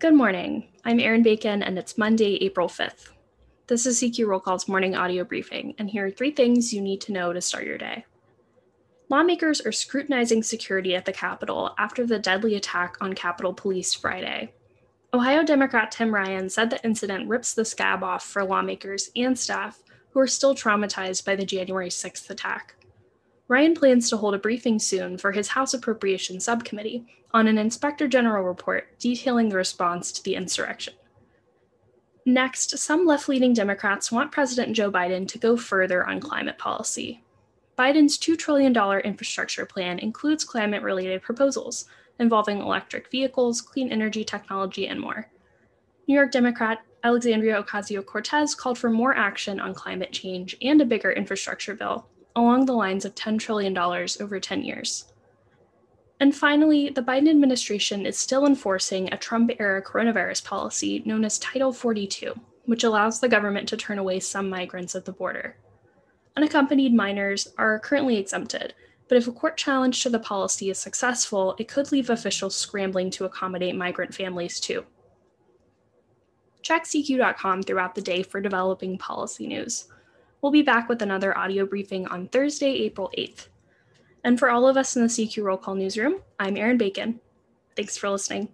Good morning. I'm Erin Bacon, and it's Monday, April 5th. This is CQ Roll Call's morning audio briefing, and here are three things you need to know to start your day. Lawmakers are scrutinizing security at the Capitol after the deadly attack on Capitol Police Friday. Ohio Democrat Tim Ryan said the incident rips the scab off for lawmakers and staff who are still traumatized by the January 6th attack. Ryan plans to hold a briefing soon for his House Appropriations Subcommittee on an Inspector General report detailing the response to the insurrection. Next, some left leaning Democrats want President Joe Biden to go further on climate policy. Biden's $2 trillion infrastructure plan includes climate related proposals involving electric vehicles, clean energy technology, and more. New York Democrat Alexandria Ocasio Cortez called for more action on climate change and a bigger infrastructure bill along the lines of $10 trillion over 10 years. And finally, the Biden administration is still enforcing a Trump era coronavirus policy known as Title 42, which allows the government to turn away some migrants at the border. Unaccompanied minors are currently exempted, but if a court challenge to the policy is successful, it could leave officials scrambling to accommodate migrant families too. Check CQ.com throughout the day for developing policy news. We'll be back with another audio briefing on Thursday, April 8th. And for all of us in the CQ Roll Call newsroom, I'm Erin Bacon. Thanks for listening.